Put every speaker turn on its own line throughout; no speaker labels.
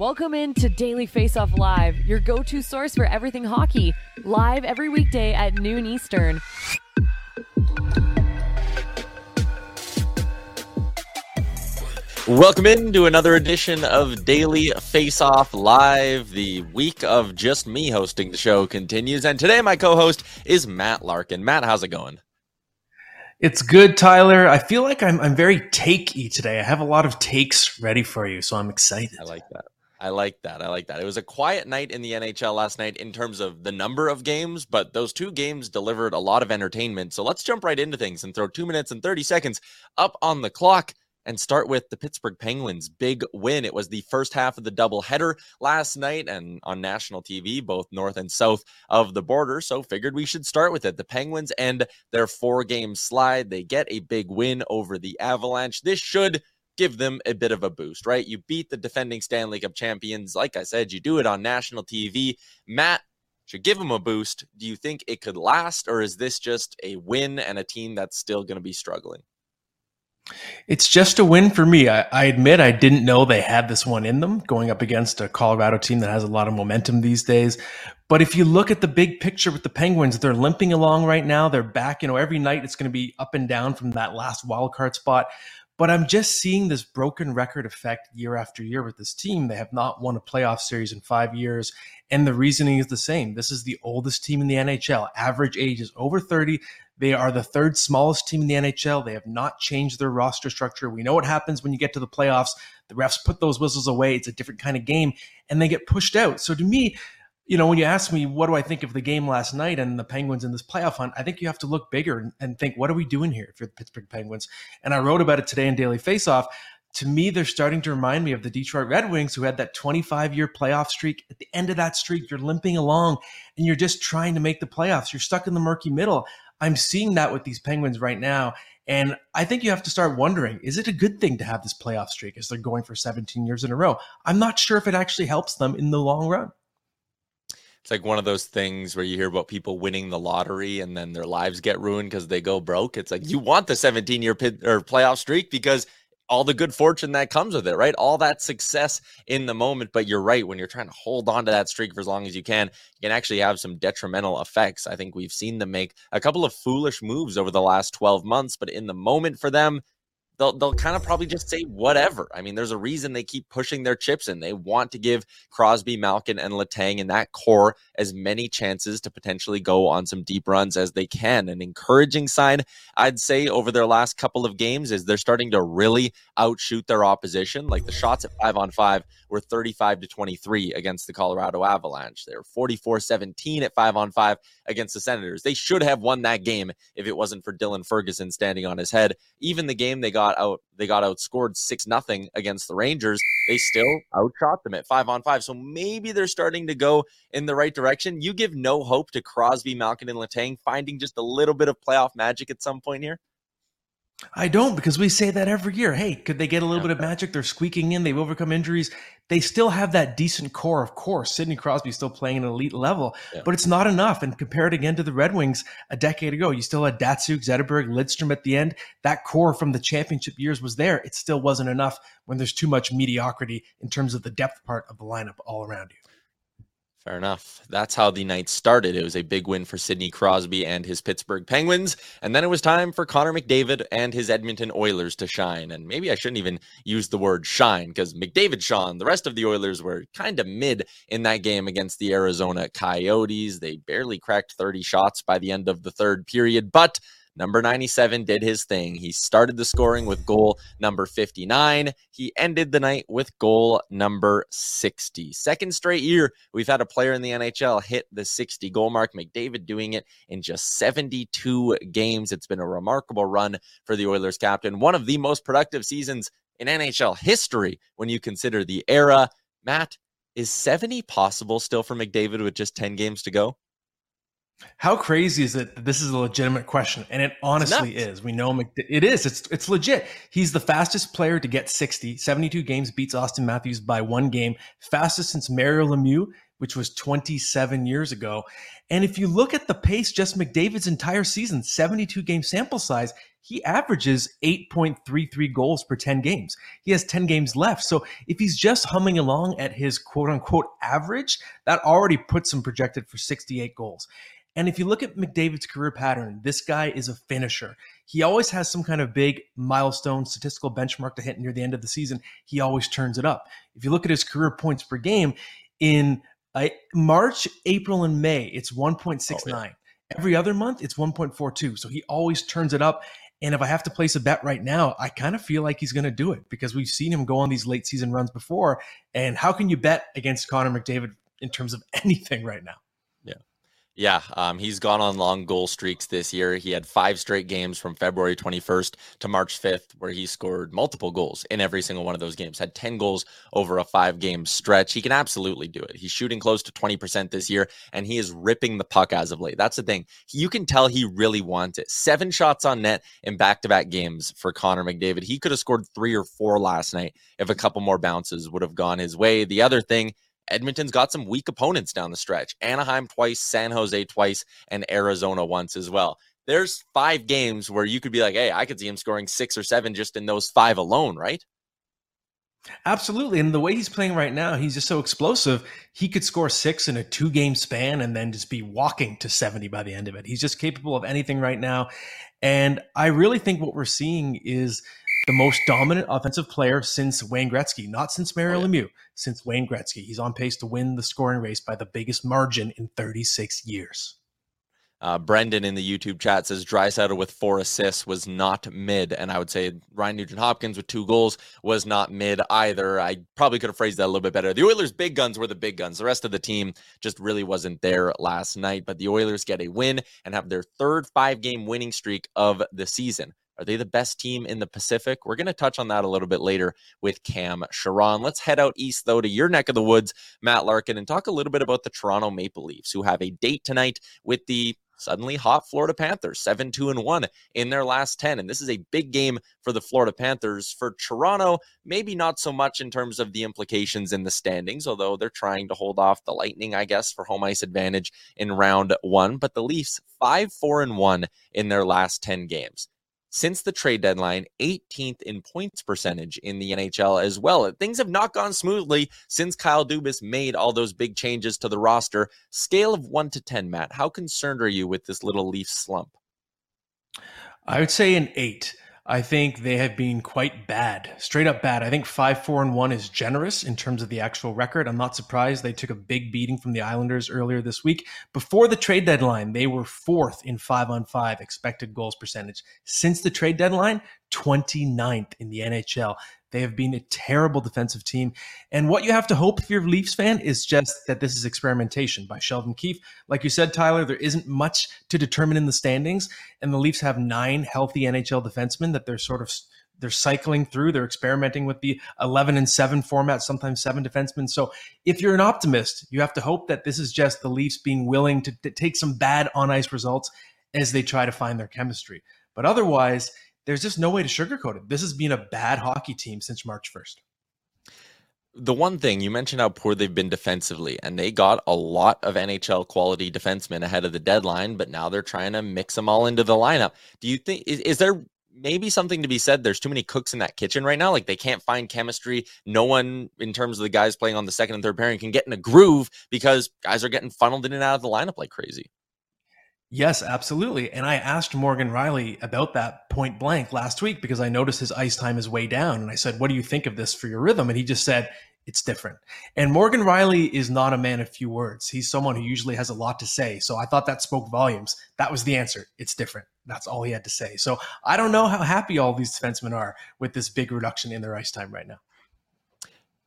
Welcome in to Daily Face Off Live, your go to source for everything hockey, live every weekday at noon Eastern.
Welcome in to another edition of Daily Face Off Live. The week of just me hosting the show continues, and today my co-host is Matt Larkin. Matt, how's it going?
It's good, Tyler. I feel like I'm I'm very takey today. I have a lot of takes ready for you, so I'm excited.
I like that. I like that. I like that. It was a quiet night in the NHL last night in terms of the number of games, but those two games delivered a lot of entertainment. So let's jump right into things and throw two minutes and 30 seconds up on the clock and start with the Pittsburgh Penguins' big win. It was the first half of the doubleheader last night and on national TV, both north and south of the border. So figured we should start with it. The Penguins end their four game slide. They get a big win over the Avalanche. This should give them a bit of a boost, right? You beat the defending Stanley Cup champions. Like I said, you do it on national TV. Matt should give them a boost. Do you think it could last, or is this just a win and a team that's still going to be struggling?
It's just a win for me. I, I, admit I didn't know they had this one in them going up against a Colorado team that has a lot of momentum these days. But if you look at the big picture with the Penguins, they're limping along right now. They're back. You know, every night it's going to be up and down from that last wild card spot. But I'm just seeing this broken record effect year after year with this team. They have not won a playoff series in five years. And the reasoning is the same. This is the oldest team in the NHL. Average age is over 30. They are the third smallest team in the NHL. They have not changed their roster structure. We know what happens when you get to the playoffs. The refs put those whistles away. It's a different kind of game, and they get pushed out. So to me, you know, when you ask me what do I think of the game last night and the Penguins in this playoff hunt, I think you have to look bigger and think, what are we doing here if you're the Pittsburgh Penguins? And I wrote about it today in Daily Faceoff. To me, they're starting to remind me of the Detroit Red Wings, who had that 25 year playoff streak. At the end of that streak, you're limping along and you're just trying to make the playoffs. You're stuck in the murky middle. I'm seeing that with these Penguins right now. And I think you have to start wondering is it a good thing to have this playoff streak as they're going for 17 years in a row? I'm not sure if it actually helps them in the long run.
It's like one of those things where you hear about people winning the lottery and then their lives get ruined because they go broke. It's like mm-hmm. you want the 17 year pit or playoff streak because all the good fortune that comes with it, right? All that success in the moment. But you're right. When you're trying to hold on to that streak for as long as you can, you can actually have some detrimental effects. I think we've seen them make a couple of foolish moves over the last 12 months, but in the moment for them, they'll they'll kind of probably just say whatever. I mean, there's a reason they keep pushing their chips in. They want to give Crosby, Malkin, and Letang in that core as many chances to potentially go on some deep runs as they can. An encouraging sign, I'd say, over their last couple of games is they're starting to really outshoot their opposition. Like the shots at five on five were 35 to 23 against the Colorado Avalanche. They're 44 17 at five on five against the Senators. They should have won that game if it wasn't for Dylan Ferguson standing on his head. Even the game they got out, they got outscored six nothing against the Rangers. They still outshot them at five on five. So maybe they're starting to go in the right direction. You give no hope to Crosby, Malkin, and Letang finding just a little bit of playoff magic at some point here.
I don't because we say that every year. Hey, could they get a little yeah. bit of magic? They're squeaking in. They've overcome injuries. They still have that decent core, of course. Sidney Crosby still playing an elite level, yeah. but it's not enough. And compared again to the Red Wings a decade ago, you still had Datsyuk, Zetterberg, Lidstrom at the end. That core from the championship years was there. It still wasn't enough when there's too much mediocrity in terms of the depth part of the lineup all around you.
Fair enough. That's how the night started. It was a big win for Sidney Crosby and his Pittsburgh Penguins. And then it was time for Connor McDavid and his Edmonton Oilers to shine. And maybe I shouldn't even use the word shine because McDavid shone. The rest of the Oilers were kind of mid in that game against the Arizona Coyotes. They barely cracked 30 shots by the end of the third period, but Number 97 did his thing. He started the scoring with goal number 59. He ended the night with goal number 60. Second straight year, we've had a player in the NHL hit the 60 goal mark. McDavid doing it in just 72 games. It's been a remarkable run for the Oilers captain. One of the most productive seasons in NHL history when you consider the era. Matt, is 70 possible still for McDavid with just 10 games to go?
How crazy is it that this is a legitimate question? And it honestly is. We know it is. It's it's legit. He's the fastest player to get 60, 72 games, beats Austin Matthews by one game, fastest since Mario Lemieux, which was 27 years ago. And if you look at the pace, just McDavid's entire season, 72 game sample size, he averages 8.33 goals per 10 games. He has 10 games left. So if he's just humming along at his quote unquote average, that already puts him projected for 68 goals. And if you look at McDavid's career pattern, this guy is a finisher. He always has some kind of big milestone statistical benchmark to hit near the end of the season. He always turns it up. If you look at his career points per game in uh, March, April, and May, it's 1.69. Oh, yeah. Every other month, it's 1.42. So he always turns it up. And if I have to place a bet right now, I kind of feel like he's going to do it because we've seen him go on these late season runs before. And how can you bet against Connor McDavid in terms of anything right now?
Yeah, um, he's gone on long goal streaks this year. He had five straight games from February 21st to March 5th where he scored multiple goals in every single one of those games. Had 10 goals over a five game stretch. He can absolutely do it. He's shooting close to 20% this year, and he is ripping the puck as of late. That's the thing. You can tell he really wants it. Seven shots on net in back to back games for Connor McDavid. He could have scored three or four last night if a couple more bounces would have gone his way. The other thing, Edmonton's got some weak opponents down the stretch. Anaheim twice, San Jose twice, and Arizona once as well. There's five games where you could be like, hey, I could see him scoring six or seven just in those five alone, right?
Absolutely. And the way he's playing right now, he's just so explosive. He could score six in a two game span and then just be walking to 70 by the end of it. He's just capable of anything right now. And I really think what we're seeing is the most dominant offensive player since Wayne Gretzky, not since Mario oh, yeah. Lemieux, since Wayne Gretzky. He's on pace to win the scoring race by the biggest margin in 36 years.
Uh, Brendan in the YouTube chat says Draisaitl with four assists was not mid, and I would say Ryan Nugent Hopkins with two goals was not mid either. I probably could have phrased that a little bit better. The Oilers' big guns were the big guns. The rest of the team just really wasn't there last night. But the Oilers get a win and have their third five-game winning streak of the season. Are they the best team in the Pacific? We're going to touch on that a little bit later with Cam Charron. Let's head out east, though, to your neck of the woods, Matt Larkin, and talk a little bit about the Toronto Maple Leafs, who have a date tonight with the suddenly hot Florida Panthers, 7 2 and 1 in their last 10. And this is a big game for the Florida Panthers. For Toronto, maybe not so much in terms of the implications in the standings, although they're trying to hold off the Lightning, I guess, for home ice advantage in round one. But the Leafs, 5 4 and 1 in their last 10 games since the trade deadline, 18th in points percentage in the NHL as well. Things have not gone smoothly since Kyle Dubas made all those big changes to the roster. Scale of 1 to 10, Matt, how concerned are you with this little Leaf slump?
I would say an 8. I think they have been quite bad, straight up bad. I think five, four, and one is generous in terms of the actual record. I'm not surprised they took a big beating from the Islanders earlier this week. Before the trade deadline, they were fourth in five on five expected goals percentage. Since the trade deadline, 29th in the NHL. They have been a terrible defensive team. And what you have to hope if you're a Leafs fan is just that this is experimentation by Sheldon Keefe. Like you said, Tyler, there isn't much to determine in the standings. And the Leafs have nine healthy NHL defensemen that they're sort of they're cycling through. They're experimenting with the 11 and 7 format, sometimes seven defensemen. So if you're an optimist, you have to hope that this is just the Leafs being willing to, to take some bad on ice results as they try to find their chemistry. But otherwise, there's just no way to sugarcoat it. This has been a bad hockey team since March 1st.
The one thing you mentioned how poor they've been defensively, and they got a lot of NHL quality defensemen ahead of the deadline, but now they're trying to mix them all into the lineup. Do you think is, is there maybe something to be said? There's too many cooks in that kitchen right now. Like they can't find chemistry. No one, in terms of the guys playing on the second and third pairing, can get in a groove because guys are getting funneled in and out of the lineup like crazy.
Yes, absolutely. And I asked Morgan Rielly about that point blank last week because I noticed his ice time is way down. And I said, What do you think of this for your rhythm? And he just said, It's different. And Morgan Rielly is not a man of few words. He's someone who usually has a lot to say. So I thought that spoke volumes. That was the answer. It's different. That's all he had to say. So I don't know how happy all these defensemen are with this big reduction in their ice time right now.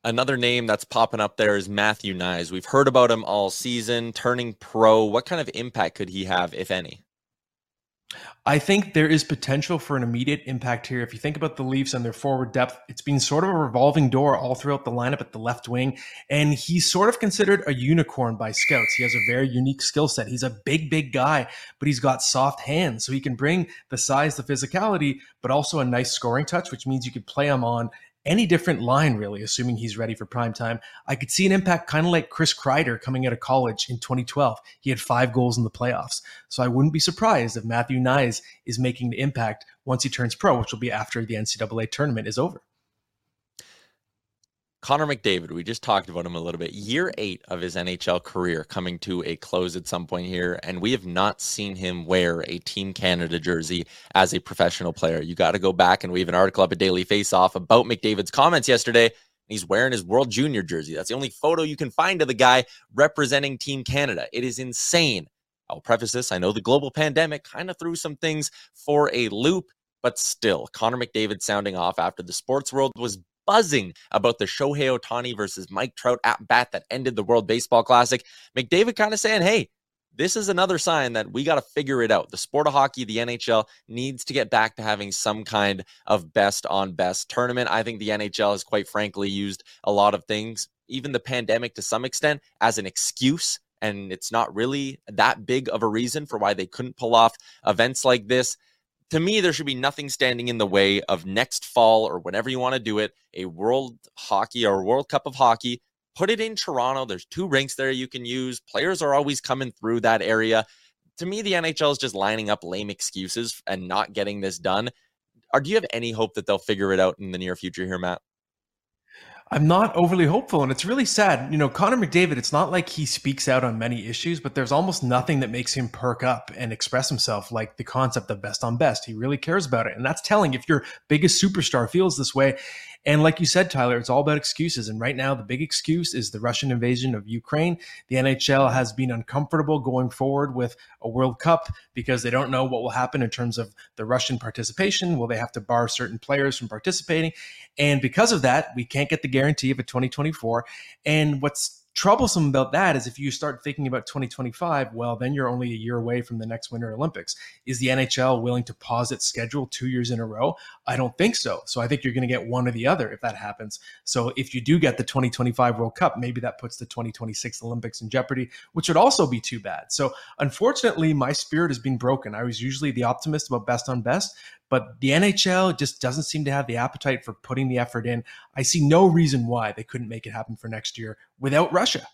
Another name that's popping up there is Matthew Knies. We've heard about him all season, turning pro. What kind of impact could he have, if any?
I think there is potential for an immediate impact here. If you think about the Leafs and their forward depth, it's been sort of a revolving door all throughout the lineup at the left wing. And he's sort of considered a unicorn by scouts. He has a very unique skill set. He's a big, big guy, but he's got soft hands. So he can bring the size, the physicality, but also a nice scoring touch, which means you could play him on any different line, really, assuming he's ready for prime time. I could see an impact kind of like Chris Kreider coming out of college in 2012. He had five goals in the playoffs. So I wouldn't be surprised if Matthew Knies is making the impact once he turns pro, which will be after the NCAA tournament is over.
Connor McDavid, we just talked about him a little bit. Year eight of his NHL career coming to a close at some point here, and we have not seen him wear a Team Canada jersey as a professional player. You got to go back and we have an article up at Daily Faceoff about McDavid's comments yesterday. He's wearing his World Junior jersey. That's the only photo you can find of the guy representing Team Canada. It is insane. I'll preface this. I know the global pandemic kind of threw some things for a loop, but still, Connor McDavid sounding off after the sports world was buzzing about the Shohei Ohtani versus Mike Trout at bat that ended the World Baseball Classic. McDavid kind of saying, hey, this is another sign that we got to figure it out. The sport of hockey, the NHL, needs to get back to having some kind of best on best tournament. I think the NHL has quite frankly used a lot of things, even the pandemic to some extent, as an excuse. And it's not really that big of a reason for why they couldn't pull off events like this to me, there should be nothing standing in the way of next fall or whenever you want to do it, a World Hockey or World Cup of Hockey. Put it in Toronto. There's two rinks there you can use. Players are always coming through that area. To me, the NHL is just lining up lame excuses and not getting this done. Or do you have any hope that they'll figure it out in the near future here, Matt?
I'm not overly hopeful, and it's really sad. You know, Connor McDavid, it's not like he speaks out on many issues, but there's almost nothing that makes him perk up and express himself like the concept of best on best. He really cares about it. And that's telling if your biggest superstar feels this way. And like you said, Tyler, it's all about excuses. And right now, the big excuse is the Russian invasion of Ukraine. The NHL has been uncomfortable going forward with a World Cup because they don't know what will happen in terms of the Russian participation. Will they have to bar certain players from participating? And because of that, we can't get the guarantee of a 2024. And what's troublesome about that is if you start thinking about 2025, well, then you're only a year away from the next Winter Olympics. Is the NHL willing to pause its schedule two years in a row? I don't think so. So I think you're going to get one or the other if that happens. So if you do get the 2025 World Cup, maybe that puts the 2026 Olympics in jeopardy, which would also be too bad. So unfortunately, my spirit is being broken. I was usually the optimist about best on best, but the NHL just doesn't seem to have the appetite for putting the effort in. I see no reason why they couldn't make it happen for next year without Russia.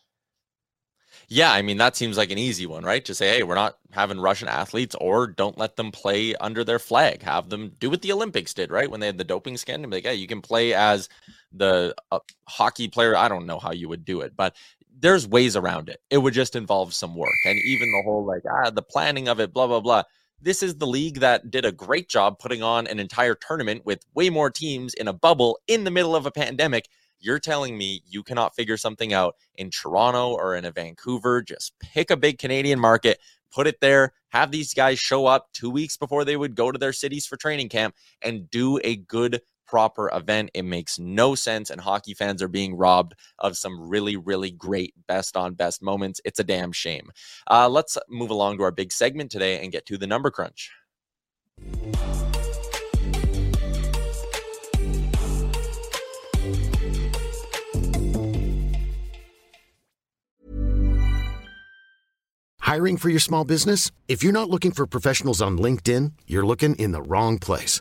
Yeah, I mean that seems like an easy one, right? To say, hey, we're not having Russian athletes, or don't let them play under their flag. Have them do what the Olympics did, right? When they had the doping scandal, be like, hey, you can play as the uh, hockey player. I don't know how you would do it, but there's ways around it. It would just involve some work, and even the whole like ah, the planning of it, blah blah blah this is the league that did a great job putting on an entire tournament with way more teams in a bubble in the middle of a pandemic. You're telling me you cannot figure something out in Toronto or in a Vancouver? Just pick a big Canadian market, put it there, have these guys show up two weeks before they would go to their cities for training camp and do a good proper event. It makes no sense, and hockey fans are being robbed of some really, really great best on best moments. It's a damn shame. Uh, let's move along to our big segment today and get to the number crunch.
Hiring for your small business? If you're not looking for professionals on LinkedIn, you're looking in the wrong place.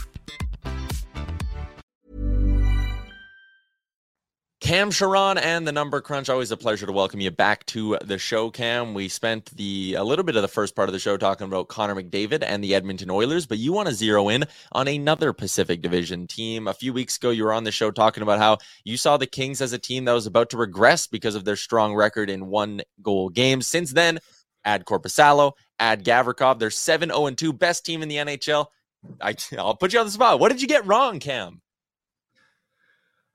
Cam Charron and the Number Crunch. Always a pleasure to welcome you back to the show, Cam. We spent the a little bit of the first part of the show talking about Connor McDavid and the Edmonton Oilers, but you want to zero in on another Pacific Division team. A few weeks ago, you were on the show talking about how you saw the Kings as a team that was about to regress because of their strong record in one goal games. Since then, add Korpisalo, add Gavrikov. They're 7 0 2, best team in the NHL. I, I'll put you on the spot. What did you get wrong, Cam?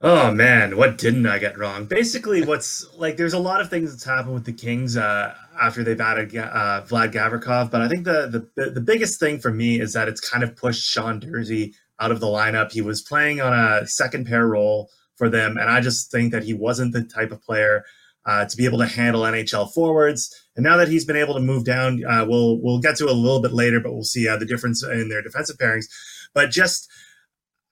Oh man, what didn't I get wrong? Basically, what's like there's a lot of things that's happened with the Kings uh, after they've added uh, Vlad Gavrikov, but I think the, the the biggest thing for me is that it's kind of pushed Sean Durzi out of the lineup. He was playing on a second pair role for them, and I just think that he wasn't the type of player uh, to be able to handle NHL forwards. And now that he's been able to move down, uh, we'll we'll get to a little bit later, but we'll see uh, the difference in their defensive pairings. But just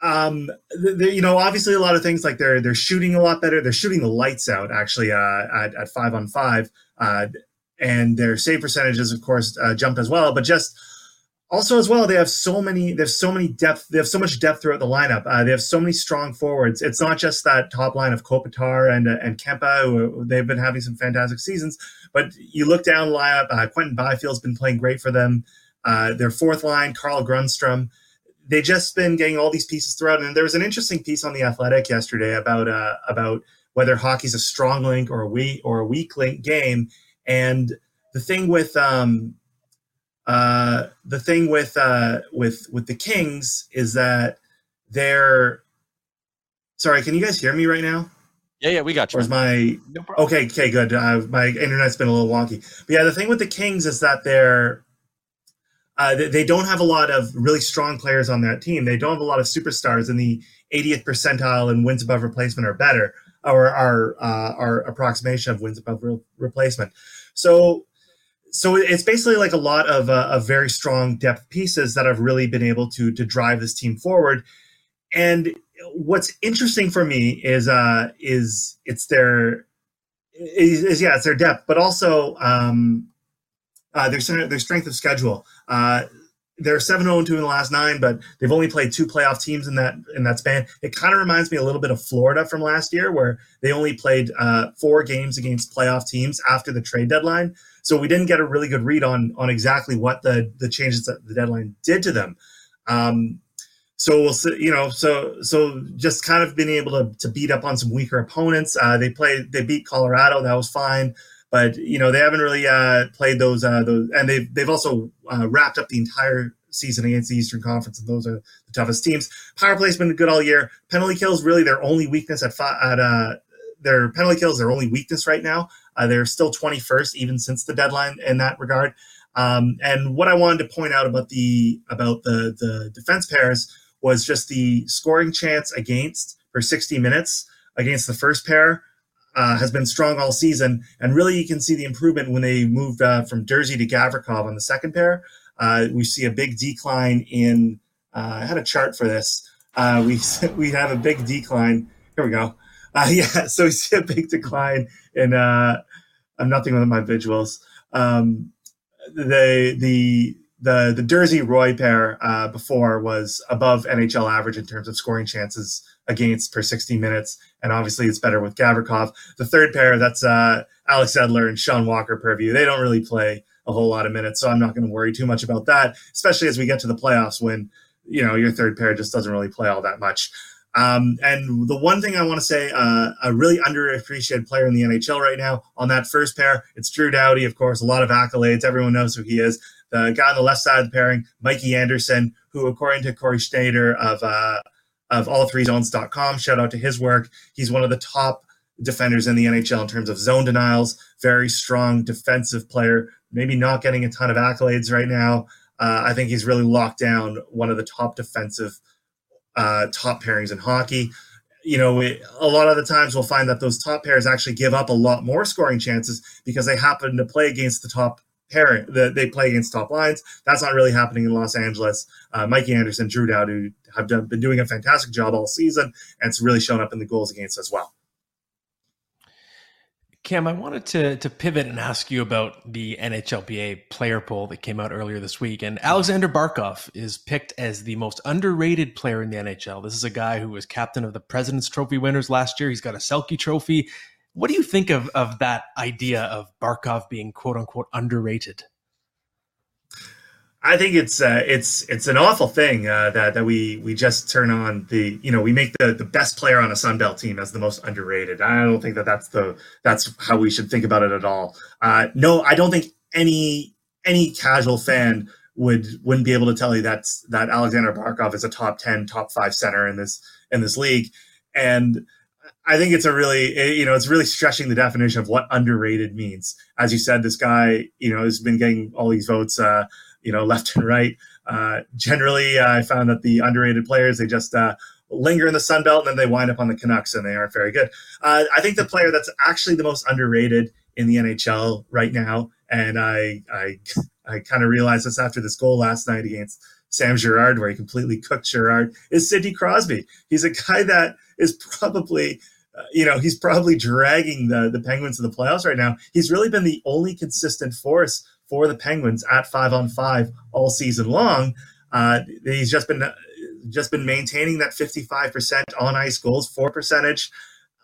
um, you know, obviously a lot of things like they're they're shooting a lot better. They're shooting the lights out actually uh, at, at five on five, uh, and their save percentages, of course, uh, jumped as well. But just also as well, they have so many. They have so many depth. They have so much depth throughout the lineup. Uh, they have so many strong forwards. It's not just that top line of Kopitar and uh, and Kempe. Who, they've been having some fantastic seasons, but you look down the lineup. Uh, Quinton Byfield's been playing great for them. Uh, their fourth line, Carl Grundstrom they just been getting all these pieces throughout. And there was an interesting piece on the Athletic yesterday about uh, about whether hockey's a strong link or a weak or a weak link game. And the thing with um, uh, the thing with uh, with with the Kings is that they're sorry. Can you guys hear me right now?
Yeah, yeah, we got you.
Or is my no okay? Okay, good. Uh, my internet's been a little wonky. But yeah, the thing with the Kings is that they're uh, they, don't have a lot of really strong players on that team. They don't have a lot of superstars in the 80th percentile and wins above replacement or better, or our uh, our approximation of wins above re- replacement. So, so it's basically like a lot of, uh, of very strong depth pieces that have really been able to to drive this team forward. And what's interesting for me is uh, is it's their is, is yeah it's their depth, but also um, uh, their their strength of schedule. Uh, they're 7 0 2 in the last nine, but they've only played two playoff teams in that in that span. It kind of reminds me a little bit of Florida from last year, where they only played uh, four games against playoff teams after the trade deadline. So we didn't get a really good read on on exactly what the the changes that the deadline did to them. Um, so we'll see, you know, so so just kind of being able to, to beat up on some weaker opponents. Uh, they play, they beat Colorado, that was fine, but you know they haven't really uh, played those uh, those, and they've they've also uh, wrapped up the entire season against the Eastern Conference, and those are the toughest teams. Power play's been good all year. Penalty kills really their only weakness at at uh, their penalty kills their only weakness right now. Uh, they're still 21st even since the deadline in that regard. Um, and what I wanted to point out about the about the the defense pairs was just the scoring chance against for 60 minutes against the first pair uh, has been strong all season. And really, you can see the improvement when they moved uh, from Durzi to Gavrikov on the second pair. Uh, we see a big decline in. Uh, I had a chart for this. Uh, we we have a big decline. Here we go. Uh, yeah, so we see a big decline in. I'm nothing with my visuals. Um, the the the the Durzi Roy pair before was above NHL average in terms of scoring chances against per 60 minutes, and obviously it's better with Gavrikov. The third pair, that's uh, Alex Edler and Sean Walker per view. They don't really play a whole lot of minutes, so I'm not going to worry too much about that, especially as we get to the playoffs when you know your third pair just doesn't really play all that much. Um, and the one thing I want to say, uh, a really underappreciated player in the NHL right now on that first pair, it's Drew Doughty, of course, a lot of accolades. Everyone knows who he is the guy on the left side of the pairing, Mikey Anderson, who, according to Corey Sznajder of uh, of all3zones.com, shout out to his work. He's one of the top defenders in the NHL in terms of zone denials. Very strong defensive player. Maybe not getting a ton of accolades right now. Uh, I think he's really locked down one of the top defensive uh, top pairings in hockey. You know, it, a lot of the times we'll find that those top pairs actually give up a lot more scoring chances because they happen to play against the top pairing that they play against top lines. That's not really happening in Los Angeles. Uh, Mikey Anderson, Drew Doughty have done, been doing a fantastic job all season, and it's really shown up in the goals against as well.
Cam, I wanted to to pivot and ask you about the NHLPA player poll that came out earlier this week. And Alexander Barkov is picked as the most underrated player in the NHL. This is a guy who was captain of the President's Trophy winners last year. He's got a Selke Trophy. What do you think of, of that idea of Barkov being quote unquote underrated?
I think it's uh, it's it's an awful thing uh, that that we we just turn on the you know we make the the best player on a Sun Belt team as the most underrated. I don't think that that's the that's how we should think about it at all. Uh, no, I don't think any any casual fan would wouldn't be able to tell you that's that Alexander Barkov is a top ten, top five center in this in this league, and I think it's a really, eh, you know, it's really stretching the definition of what underrated means. As you said, this guy, you know, has been getting all these votes, uh, you know, left and right. Uh, generally, uh, I found that the underrated players, they just uh, linger in the Sun Belt and then they wind up on the Canucks and they aren't very good. Uh, I think the player that's actually the most underrated in the NHL right now, and I, I, I kind of realized this after this goal last night against Sam Girard, where he completely cooked Girard, is Sidney Crosby. He's a guy that is probably uh, you know, he's probably dragging the the Penguins to the playoffs right now. He's really been the only consistent force for the Penguins at five on five all season long. Uh, he's just been just been maintaining that 55% on ice goals for percentage.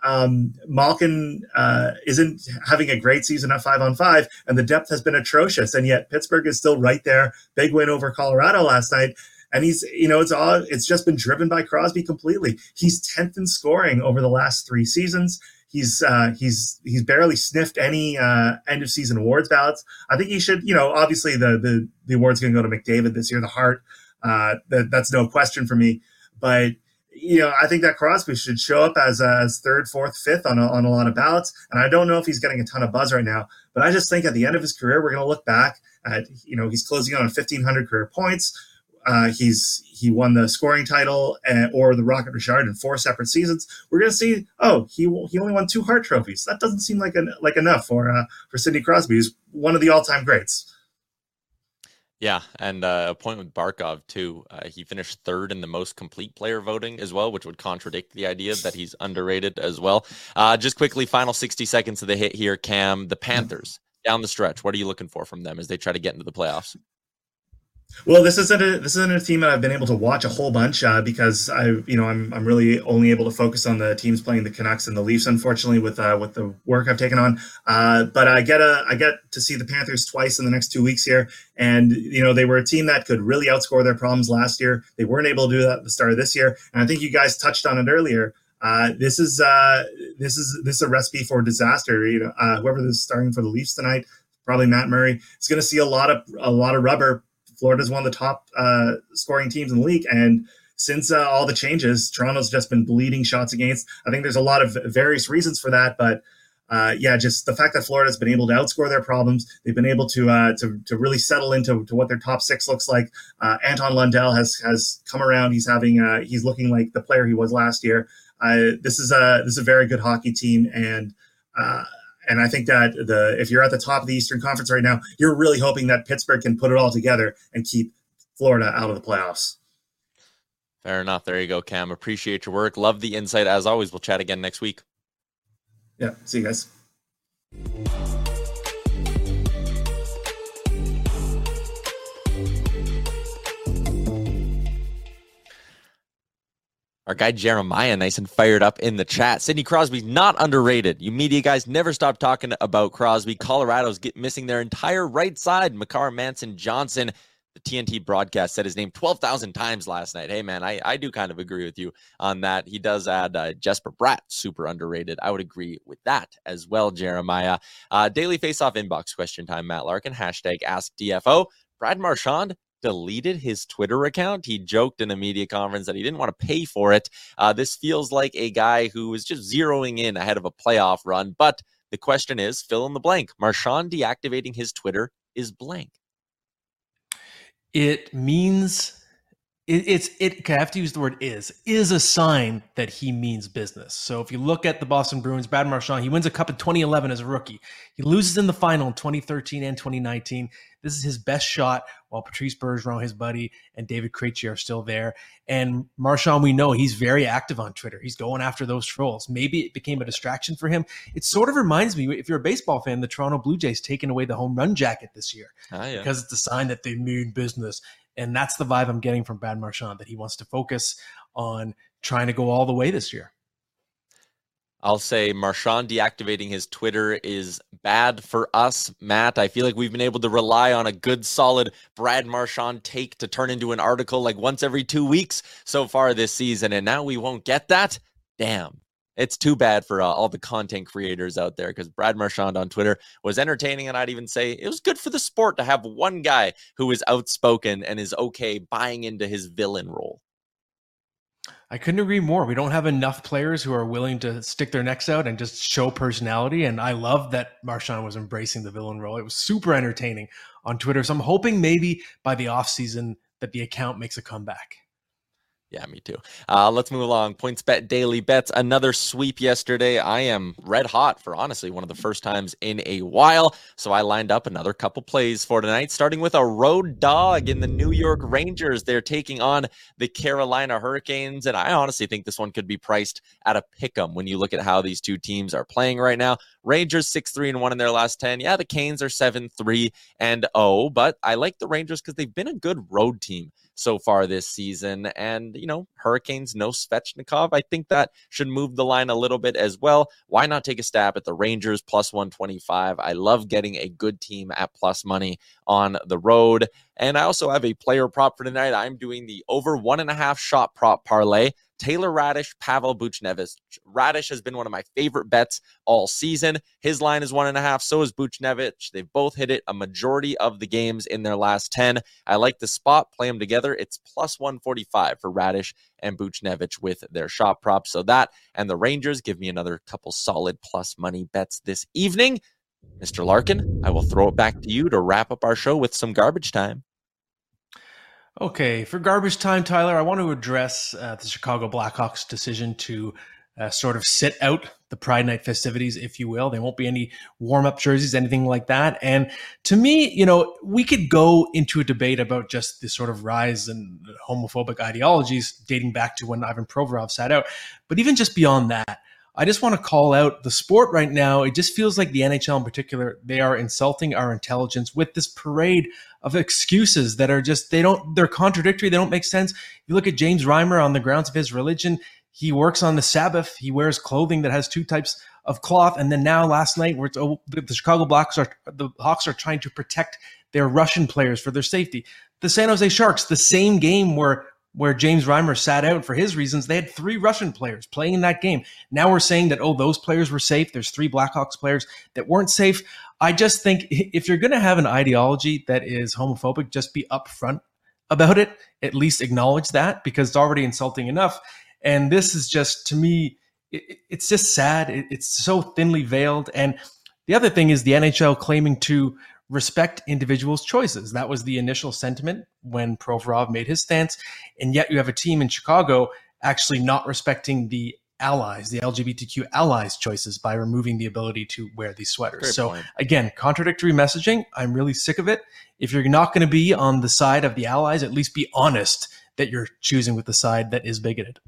Um, Malkin uh, isn't having a great season at five on five, and the depth has been atrocious. And yet Pittsburgh is still right there. Big win over Colorado last night and he's you know it's all it's just been driven by Crosby completely. He's tenth in scoring over the last three seasons. He's uh, he's he's barely sniffed any uh, end of season awards ballots. I think he should. You know, obviously the the the award's going to go to McDavid this year. The Hart. Uh, that, that's no question for me. But you know, I think that Crosby should show up as as third, fourth, fifth on a, on a lot of ballots. And I don't know if he's getting a ton of buzz right now, but I just think at the end of his career, we're going to look back at you know he's closing on 1,500 career points. Uh, he's he won the scoring title and, uh, or the Rocket Richard in four separate seasons. We're to see. Oh, he he only won two Hart trophies. That doesn't seem like an, like enough for uh, for Sidney Crosby. He's one of the all time greats.
Yeah, and uh, a point with Barkov too. Uh, he finished third in the most complete player voting as well, which would contradict the idea that he's underrated as well. Uh, just quickly, final sixty seconds of the hit here. Cam, the Panthers down the stretch. What are you looking for from them as they try to get into the playoffs?
Well, this isn't a this isn't a team that I've been able to watch a whole bunch uh, because I you know I'm I'm really only able to focus on the teams playing the Canucks and the Leafs. Unfortunately, with uh, with the work I've taken on, uh, but I get a I get to see the Panthers twice in the next two weeks here, and you know they were a team that could really outscore their problems last year. They weren't able to do that at the start of this year, and I think you guys touched on it earlier. Uh, this is uh, this is this is a recipe for disaster. You know, uh, whoever is starting for the Leafs tonight, probably Matt Murray, is going to see a lot of a lot of rubber Florida's one of the top uh, scoring teams in the league, and since uh, all the changes, Toronto's just been bleeding shots against. I think there's a lot of various reasons for that, but uh, yeah, just the fact that Florida's been able to outscore their problems, they've been able to uh, to, to really settle into to what their top six looks like. Uh, Anton Lundell has has come around. He's having uh, he's looking like the player he was last year. Uh, this is a this is a very good hockey team, and and I think that the if you're at the top of the Eastern Conference right now, you're really hoping that Pittsburgh can put it all together and keep Florida out of the playoffs.
Fair enough. There you go, Cam. Appreciate your work. Love the insight as always. We'll chat again next week.
Yeah. See you guys.
Our guy Jeremiah, nice and fired up in the chat. Sidney Crosby's not underrated. You media guys never stop talking about Crosby. Colorado's get missing their entire right side. Makar Manson Johnson, the TNT broadcast said his name 12,000 times last night. Hey, man, I, I do kind of agree with you on that. He does add uh, Jesper Bratt, super underrated. I would agree with that as well, Jeremiah. Uh, daily face-off inbox question time, Matt Larkin, hashtag ask DFO. Brad Marchand, deleted his Twitter account. He joked in a media conference that he didn't want to pay for it. Uh, this feels like a guy who was just zeroing in ahead of a playoff run. But the question is fill in the blank. Marchand deactivating his Twitter is blank.
It means it, it's it. I have to use the word is is a sign that he means business. So if you look at the Boston Bruins, Brad Marchand, he wins a cup in 2011 as a rookie. He loses in the final in 2013 and 2019. This is his best shot while Patrice Bergeron, his buddy, and David Krejci are still there. And Marchand, we know he's very active on Twitter. He's going after those trolls. Maybe it became a distraction for him. It sort of reminds me, if you're a baseball fan, the Toronto Blue Jays taking away the home run jacket this year
Ah, yeah.
because it's a sign that they mean business. And that's the vibe I'm getting from Brad Marchand that he wants to focus on trying to go all the way this year.
I'll say Marchand deactivating his Twitter is bad for us, Matt. I feel like we've been able to rely on a good, solid Brad Marchand take to turn into an article like once every two weeks so far this season, and now we won't get that. Damn. It's too bad for uh, all the content creators out there because Brad Marchand on Twitter was entertaining, and I'd even say it was good for the sport to have one guy who is outspoken and is okay buying into his villain role.
I couldn't agree more. We don't have enough players who are willing to stick their necks out and just show personality. And I love that Marchand was embracing the villain role. It was super entertaining on Twitter. So I'm hoping maybe by the offseason that the account makes a comeback.
Yeah, me too. Uh, let's move along. PointsBet daily bets. Another sweep yesterday. I am red hot for honestly one of the first times in a while. So I lined up another couple plays for tonight, starting with a road dog in the New York Rangers. They're taking on the Carolina Hurricanes. And I honestly think this one could be priced at a pick 'em when you look at how these two teams are playing right now. Rangers 6 3 and 1 in their last 10. Yeah, the Canes are 7 3 and 0, but I like the Rangers because they've been a good road team so far this season. And, you know, Hurricanes, no Svechnikov. I think that should move the line a little bit as well. Why not take a stab at the Rangers plus 125? I love getting a good team at plus money on the road. And I also have a player prop for tonight. I'm doing the over one and a half shot prop parlay. Taylor Raddysh, Pavel Buchnevich. Raddysh has been one of my favorite bets all season. His line is one and a half. So is Buchnevich. They've both hit it a majority of the games in their last 10. I like the spot. Play them together. It's plus 145 for Raddysh and Buchnevich with their shot prop. So that and the Rangers give me another couple solid plus money bets this evening. Mr. Larkin, I will throw it back to you to wrap up our show with some garbage time.
Okay, for garbage time, Tyler, I want to address uh, the Chicago Blackhawks' decision to uh, sort of sit out the Pride Night festivities, if you will. There won't be any warm up jerseys, anything like that. And to me, you know, we could go into a debate about just the sort of rise in homophobic ideologies dating back to when Ivan Provorov sat out. But even just beyond that, I just want to call out the sport right now. It just feels like the NHL in particular, they are insulting our intelligence with this parade of excuses that are just, they don't, they're contradictory. They don't make sense. You look at James Reimer on the grounds of his religion. He works on the Sabbath. He wears clothing that has two types of cloth. And then now last night, where oh, the Chicago Blacks are, the Hawks are trying to protect their Russian players for their safety. The San Jose Sharks, the same game where where James Reimer sat out for his reasons, they had three Russian players playing in that game. Now we're saying that, oh, those players were safe. There's three Blackhawks players that weren't safe. I just think if you're going to have an ideology that is homophobic, just be upfront about it. At least acknowledge that because it's already insulting enough. And this is just, to me, it, it's just sad. It, it's so thinly veiled. And the other thing is the NHL claiming to respect individuals' choices. That was the initial sentiment when Provorov made his stance. And yet you have a team in Chicago actually not respecting the allies, the LGBTQ allies' choices by removing the ability to wear these sweaters.
Great
so
point.
again, contradictory messaging. I'm really sick of it. If you're not going to be on the side of the allies, at least be honest that you're choosing with the side that is bigoted.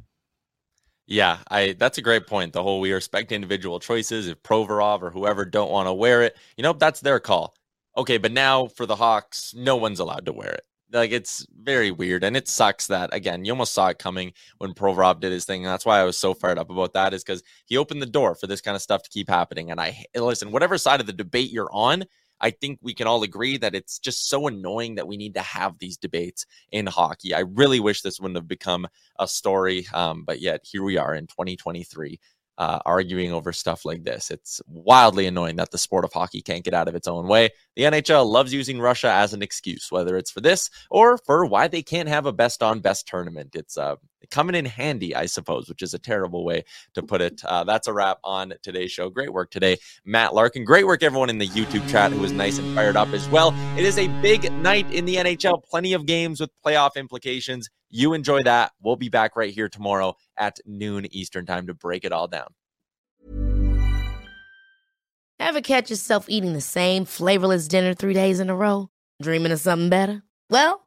Yeah, I that's a great point. The whole we respect individual choices. If Provorov or whoever don't want to wear it, you know, that's their call. Okay, but now for the Hawks, no one's allowed to wear it. Like it's very weird, and it sucks that again you almost saw it coming when Provorov did his thing. And that's why I was so fired up about that is because he opened the door for this kind of stuff to keep happening. And I listen, whatever side of the debate you're on, I think we can all agree that it's just so annoying that we need to have these debates in hockey. I really wish this wouldn't have become a story, um, but yet here we are in 2023 uh, arguing over stuff like this. It's wildly annoying that the sport of hockey can't get out of its own way. The NHL loves using Russia as an excuse, whether it's for this or for why they can't have a best on best tournament. It's uh, coming in handy, I suppose, which is a terrible way to put it. Uh, that's a wrap on today's show. Great work today, Matt Larkin. Great work, everyone in the YouTube chat who was nice and fired up as well. It is a big night in the NHL, plenty of games with playoff implications. You enjoy that. We'll be back right here tomorrow at noon Eastern time to break it all down.
Ever catch yourself eating the same flavorless dinner three days in a row? Dreaming of something better? Well,